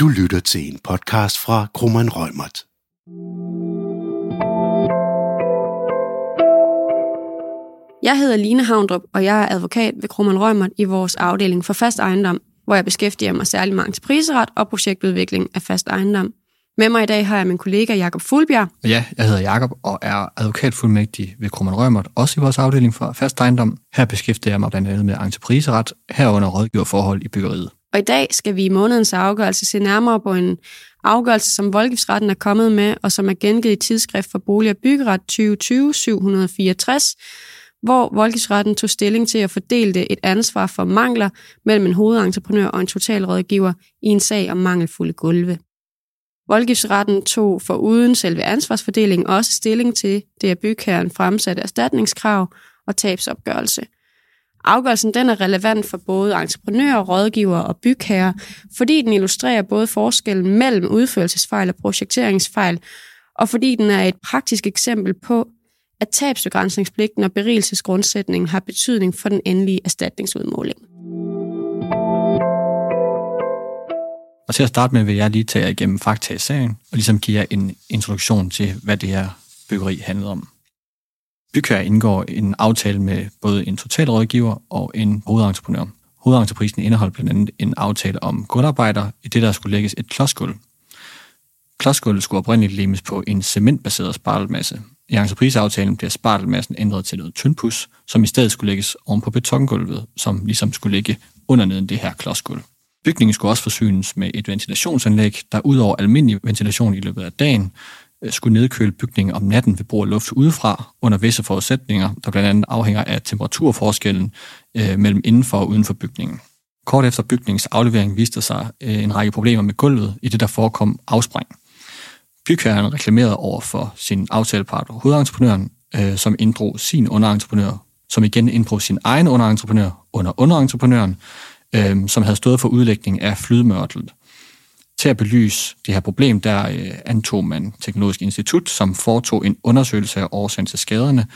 Du lytter til en podcast fra Krummeren Rømert. Jeg hedder Line Havndrup, og jeg er advokat ved Krummeren Rømert i vores afdeling for fast ejendom, hvor jeg beskæftiger mig særlig med entrepriseret og projektudvikling af fast ejendom. Med mig i dag har jeg min kollega Jakob Fuglbjerg. Ja, jeg hedder Jakob og er advokatfuldmægtig ved Krummeren Rømert, også i vores afdeling for fast ejendom. Her beskæftiger jeg mig blandt andet med entrepriseret, herunder rådgiverforhold i byggeriet. Og i dag skal vi i månedens afgørelse se nærmere på en afgørelse, som voldgiftsretten er kommet med, og som er gengivet i tidsskrift for bolig- og byggeret 2020-764, hvor voldgiftsretten tog stilling til at fordele et ansvar for mangler mellem en hovedentreprenør og en totalrådgiver i en sag om mangelfulde gulve. Voldgiftsretten tog for uden selve ansvarsfordelingen også stilling til det af bygherren fremsatte erstatningskrav og tabsopgørelse. Afgørelsen den er relevant for både entreprenører, rådgivere og bygherrer, fordi den illustrerer både forskellen mellem udførelsesfejl og projekteringsfejl, og fordi den er et praktisk eksempel på, at tabsbegrænsningspligten og berigelsesgrundsætningen har betydning for den endelige erstatningsudmåling. Og til at starte med vil jeg lige tage jer igennem fakta i sagen, og ligesom give jer en introduktion til, hvad det her byggeri handlede om. Bygherre indgår en aftale med både en totalrådgiver og en hovedentreprenør. Hovedentreprisen indeholder blandt andet en aftale om gulvarbejder, i det der skulle lægges et klodsgulv. Klodsgulvet skulle oprindeligt limes på en cementbaseret spartelmasse. I entreprisaftalen bliver spartelmassen ændret til noget tyndpus, som i stedet skulle lægges oven på betongulvet, som ligesom skulle ligge under neden det her klodsgulv. Bygningen skulle også forsynes med et ventilationsanlæg, der udover almindelig ventilation i løbet af dagen, Øh, skulle nedkøle bygningen om natten ved brug af luft udefra under visse forudsætninger, der blandt andet afhænger af temperaturforskellen øh, mellem indenfor og uden for bygningen. Kort efter bygningens aflevering viste sig øh, en række problemer med gulvet, i det der forekom afspring. Bygherren reklamerede over for sin aftalepart hovedentreprenøren, øh, som inddrog sin underentreprenør, som igen inddrog sin egen underentreprenør under underentreprenøren, øh, som havde stået for udlægning af flydmørtlet. Til at belyse det her problem, der øh, antog man Teknologisk Institut, som foretog en undersøgelse af årsagen til skaderne,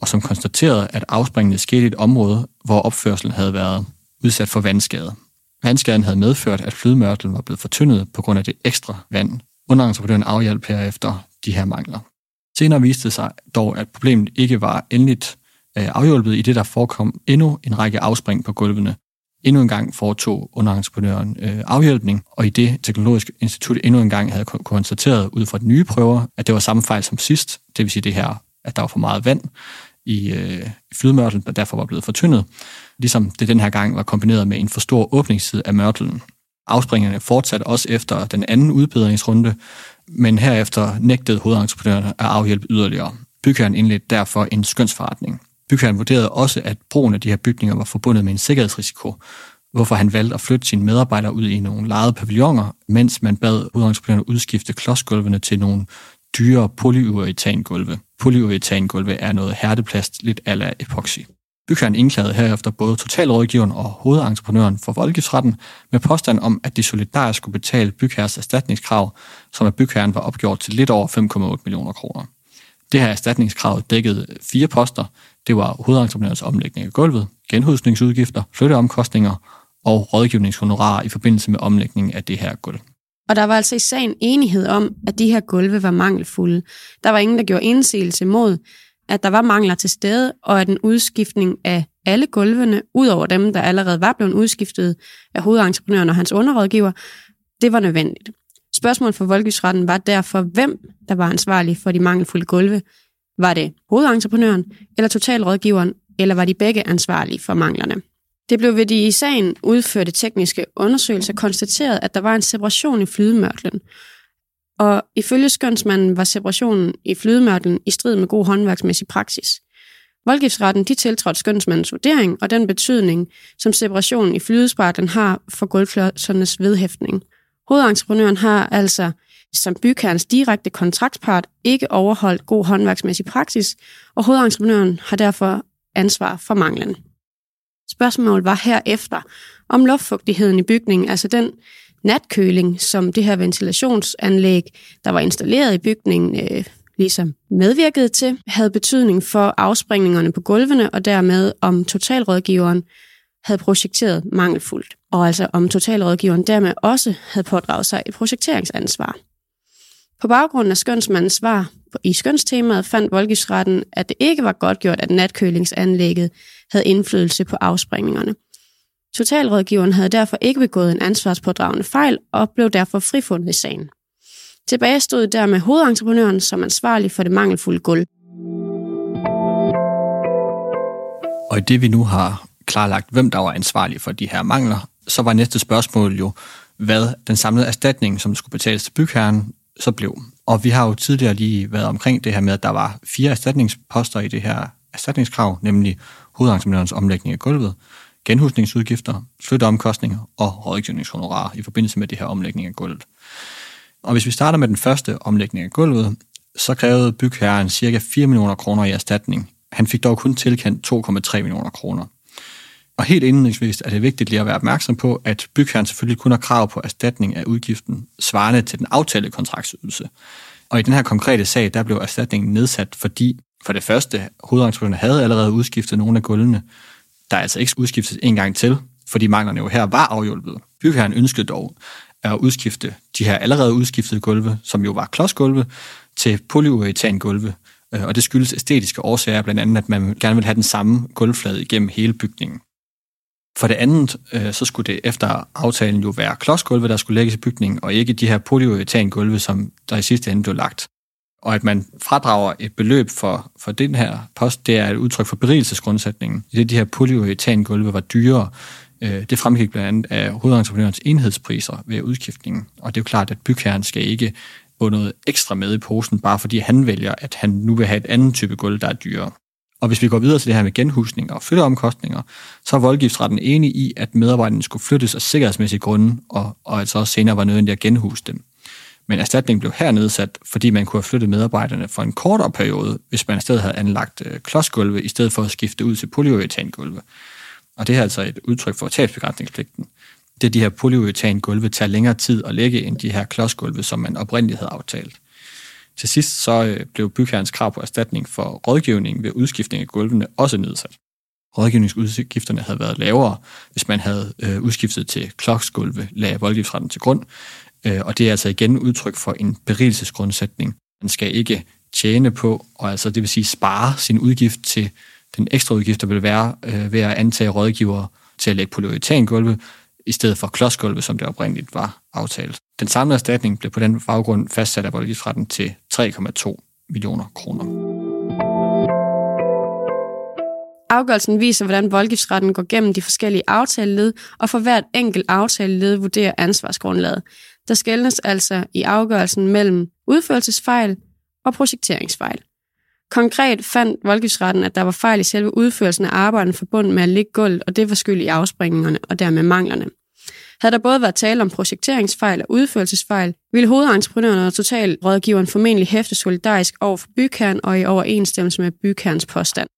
og som konstaterede, at afspringene skete i et område, hvor opførselen havde været udsat for vandskade. Vandskaden havde medført, at flydmørtlen var blevet fortyndet på grund af det ekstra vand. Underentreprenøren afhjælp herefter de her mangler. Senere viste det sig dog, at problemet ikke var endeligt øh, afhjulpet i det, der forekom endnu en række afspring på gulvene, endnu en gang foretog underentreprenøren øh, afhjælpning, og i det teknologiske institut endnu en gang havde konstateret ud fra de nye prøver, at det var samme fejl som sidst, det vil sige det her, at der var for meget vand i, øh, i flydmørtlen, der derfor var blevet fortyndet, ligesom det den her gang var kombineret med en for stor åbningstid af mørtlen. Afspringerne fortsatte også efter den anden udbedringsrunde, men herefter nægtede hovedentreprenøren at afhjælpe yderligere. Bygherren indledte derfor en skønsforretning. Bygherren vurderede også, at brugen af de her bygninger var forbundet med en sikkerhedsrisiko, hvorfor han valgte at flytte sine medarbejdere ud i nogle lejede pavilloner, mens man bad hovedentreprenøren udskifte klodsgulvene til nogle dyre polyuretangulve. Polyuretangulve er noget hærdeplast, lidt ala epoxy. Bygherren indklagede herefter både totalrådgiveren og hovedentreprenøren for voldgiftsretten med påstand om, at de solidarisk skulle betale bygherres erstatningskrav, som af bygherren var opgjort til lidt over 5,8 millioner kroner. Det her erstatningskrav dækkede fire poster. Det var hovedentreprenørens omlægning af gulvet, genhusningsudgifter, flytteomkostninger og rådgivningshonorarer i forbindelse med omlægningen af det her gulv. Og der var altså i sagen enighed om, at de her gulve var mangelfulde. Der var ingen, der gjorde indsigelse mod, at der var mangler til stede, og at en udskiftning af alle gulvene, ud over dem, der allerede var blevet udskiftet af hovedentreprenøren og hans underrådgiver, det var nødvendigt. Spørgsmålet for voldgiftsretten var derfor, hvem der var ansvarlig for de mangelfulde gulve. Var det hovedentreprenøren eller totalrådgiveren, eller var de begge ansvarlige for manglerne? Det blev ved de i sagen udførte tekniske undersøgelser konstateret, at der var en separation i flydemørtlen, og ifølge skønsmanden var separationen i flydemørtlen i strid med god håndværksmæssig praksis. Voldgiftsretten de tiltrådte skønsmandens vurdering og den betydning, som separationen i flydespartlen har for gulvklodsernes vedhæftning. Hovedentreprenøren har altså som bygherrens direkte kontraktpart ikke overholdt god håndværksmæssig praksis, og hovedentreprenøren har derfor ansvar for manglen. Spørgsmålet var herefter, om luftfugtigheden i bygningen, altså den natkøling, som det her ventilationsanlæg, der var installeret i bygningen, øh, ligesom medvirkede til, havde betydning for afspringningerne på gulvene, og dermed om totalrådgiveren havde projekteret mangelfuldt, og altså om totalrådgiveren dermed også havde pådraget sig et projekteringsansvar. På baggrund af skønsmandens svar i skønstemaet fandt voldgiftsretten, at det ikke var godt gjort, at natkølingsanlægget havde indflydelse på afspringningerne. Totalrådgiveren havde derfor ikke begået en ansvarspådragende fejl og blev derfor frifundet i sagen. Tilbage stod dermed hovedentreprenøren som ansvarlig for det mangelfulde gulv. Og i det vi nu har klarlagt, hvem der var ansvarlig for de her mangler, så var næste spørgsmål jo, hvad den samlede erstatning, som skulle betales til bygherren, så blev. Og vi har jo tidligere lige været omkring det her med, at der var fire erstatningsposter i det her erstatningskrav, nemlig hovedentreprenørens omlægning af gulvet, genhusningsudgifter, flytteomkostninger og rådgivningshonorarer i forbindelse med det her omlægning af gulvet. Og hvis vi starter med den første omlægning af gulvet, så krævede bygherren ca. 4 millioner kroner i erstatning. Han fik dog kun tilkendt 2,3 millioner kroner. Og helt indledningsvis er det vigtigt lige at være opmærksom på, at bygherren selvfølgelig kun har krav på erstatning af udgiften svarende til den aftalte kontraktsydelse. Og i den her konkrete sag, der blev erstatningen nedsat, fordi for det første, hovedentreprenøren havde allerede udskiftet nogle af gulvene, der er altså ikke udskiftet en gang til, fordi manglerne jo her var afhjulpet. Bygherren ønskede dog at udskifte de her allerede udskiftede gulve, som jo var klodsgulve, til polyuretangulve, gulve. og det skyldes æstetiske årsager, blandt andet, at man gerne vil have den samme gulvflade igennem hele bygningen. For det andet, øh, så skulle det efter aftalen jo være klodsgulve, der skulle lægges i bygningen, og ikke de her polyuretangulve, som der i sidste ende blev lagt. Og at man fradrager et beløb for, for den her post, det er et udtryk for berigelsesgrundsætningen. I det de her polyuretangulve var dyrere, øh, det fremgik blandt andet af hovedentreprenørens enhedspriser ved udskiftningen. Og det er jo klart, at bygherren skal ikke få noget ekstra med i posen, bare fordi han vælger, at han nu vil have et andet type gulv, der er dyrere. Og hvis vi går videre til det her med genhusning og flytteomkostninger, så er voldgiftsretten enig i, at medarbejderne skulle flyttes af sikkerhedsmæssige grunde, og, og altså også senere var nødvendigt at genhuse dem. Men erstatningen blev her nedsat, fordi man kunne have flyttet medarbejderne for en kortere periode, hvis man i stedet havde anlagt øh, klodsgulve, i stedet for at skifte ud til polyuretangulve. Og det er altså et udtryk for tabsbegrænsningspligten. Det er de her polyuretangulve tager længere tid at lægge end de her klodsgulve, som man oprindeligt havde aftalt. Til sidst så øh, blev bygherrens krav på erstatning for rådgivning ved udskiftning af gulvene også nedsat. Rådgivningsudgifterne havde været lavere, hvis man havde øh, udskiftet til kloksgulve, lagde voldgiftsretten til grund, øh, og det er altså igen udtryk for en berigelsesgrundsætning. Man skal ikke tjene på, og altså det vil sige spare sin udgift til den ekstra udgift, der vil være øh, ved at antage rådgiver til at lægge polyuretangulve, i stedet for klodsgulve, som det oprindeligt var aftalt. Den samlede erstatning blev på den baggrund fastsat af voldgiftsretten til 3,2 millioner kroner. Afgørelsen viser, hvordan voldgiftsretten går gennem de forskellige aftaleled, og for hvert enkelt aftaleled vurderer ansvarsgrundlaget. Der skældnes altså i afgørelsen mellem udførelsesfejl og projekteringsfejl. Konkret fandt voldgiftsretten, at der var fejl i selve udførelsen af arbejden forbundet med at ligge gulvet, og det var skyld i afspringningerne og dermed manglerne. Havde der både været tale om projekteringsfejl og udførelsesfejl, ville hovedentreprenøren og totalrådgiveren formentlig hæfte solidarisk over for bygherren og i overensstemmelse med bygherrens påstand.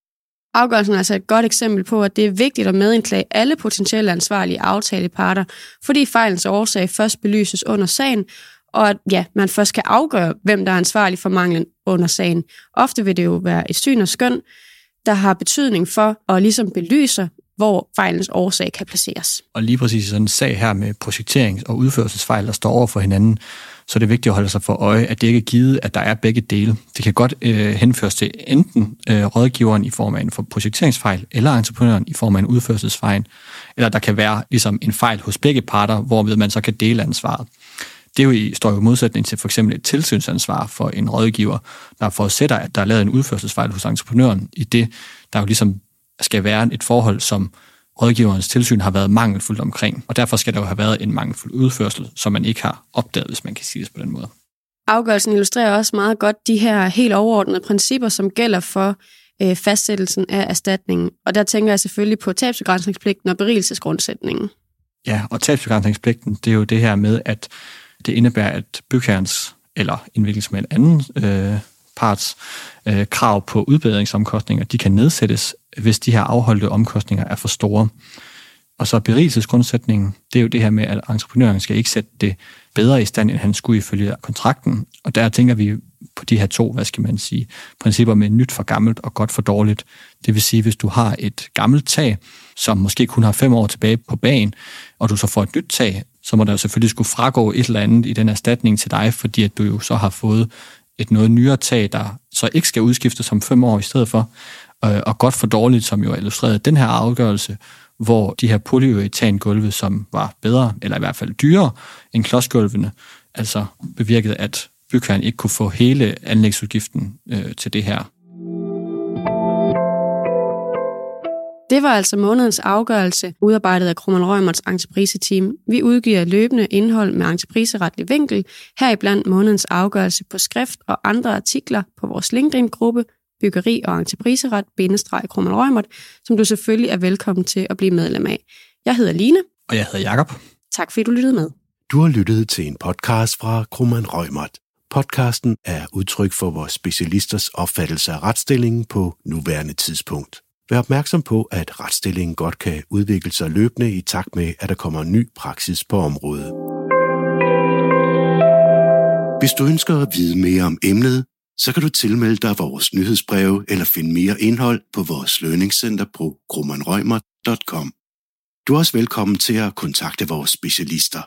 Afgørelsen er altså et godt eksempel på, at det er vigtigt at medindklage alle potentielle ansvarlige aftaleparter, fordi fejlens årsag først belyses under sagen, og at ja, man først kan afgøre, hvem der er ansvarlig for manglen under sagen. Ofte vil det jo være et syn og skøn, der har betydning for at ligesom belyser, hvor fejlens årsag kan placeres. Og lige præcis sådan en sag her med projekterings- og udførelsesfejl, der står over for hinanden, så er det vigtigt at holde sig for øje, at det ikke er givet, at der er begge dele. Det kan godt øh, henføres til enten øh, rådgiveren i form af en projekteringsfejl, eller entreprenøren i form af en udførelsesfejl, eller der kan være ligesom en fejl hos begge parter, hvorved man så kan dele ansvaret. Det jo i, står jo i modsætning til for eksempel et tilsynsansvar for en rådgiver, der forudsætter, at der er lavet en udførelsesfejl hos entreprenøren, i det der jo ligesom skal være et forhold, som rådgiverens tilsyn har været mangelfuldt omkring, og derfor skal der jo have været en mangelfuld udførsel, som man ikke har opdaget, hvis man kan sige det på den måde. Afgørelsen illustrerer også meget godt de her helt overordnede principper, som gælder for øh, fastsættelsen af erstatningen. Og der tænker jeg selvfølgelig på tabsbegrænsningspligten og berigelsesgrundsætningen. Ja, og tabsbegrænsningspligten, det er jo det her med, at det indebærer, at bygherrens eller en som anden øh, parts øh, krav på udbedringsomkostninger, de kan nedsættes, hvis de her afholdte omkostninger er for store. Og så berigelsesgrundsætningen, det er jo det her med, at entreprenøren skal ikke sætte det bedre i stand, end han skulle ifølge kontrakten. Og der tænker vi på de her to, hvad skal man sige, principper med nyt for gammelt og godt for dårligt. Det vil sige, hvis du har et gammelt tag, som måske kun har fem år tilbage på bagen, og du så får et nyt tag, så må der jo selvfølgelig skulle fragå et eller andet i den erstatning til dig, fordi at du jo så har fået et noget nyere tag, der så ikke skal udskiftes om fem år i stedet for. Øh, og godt for dårligt, som jo illustreret den her afgørelse, hvor de her polyuretan-gulve, som var bedre, eller i hvert fald dyrere end klodsgulvene, altså bevirkede, at bygherren ikke kunne få hele anlægsudgiften øh, til det her. Det var altså månedens afgørelse, udarbejdet af Krummernd Rømerts entreprise-team. Vi udgiver løbende indhold med entrepriseretlig vinkel, heriblandt månedens afgørelse på skrift og andre artikler på vores LinkedIn-gruppe Byggeri og Entrepriseret, bindestreg Krummernd som du selvfølgelig er velkommen til at blive medlem af. Jeg hedder Line. Og jeg hedder Jakob. Tak fordi du lyttede med. Du har lyttet til en podcast fra Krummernd Rømert. Podcasten er udtryk for vores specialisters opfattelse af retsstillingen på nuværende tidspunkt. Vær opmærksom på, at retsstillingen godt kan udvikle sig løbende i takt med, at der kommer ny praksis på området. Hvis du ønsker at vide mere om emnet, så kan du tilmelde dig vores nyhedsbreve eller finde mere indhold på vores lønningscenter på grummanrøgmer.com. Du er også velkommen til at kontakte vores specialister.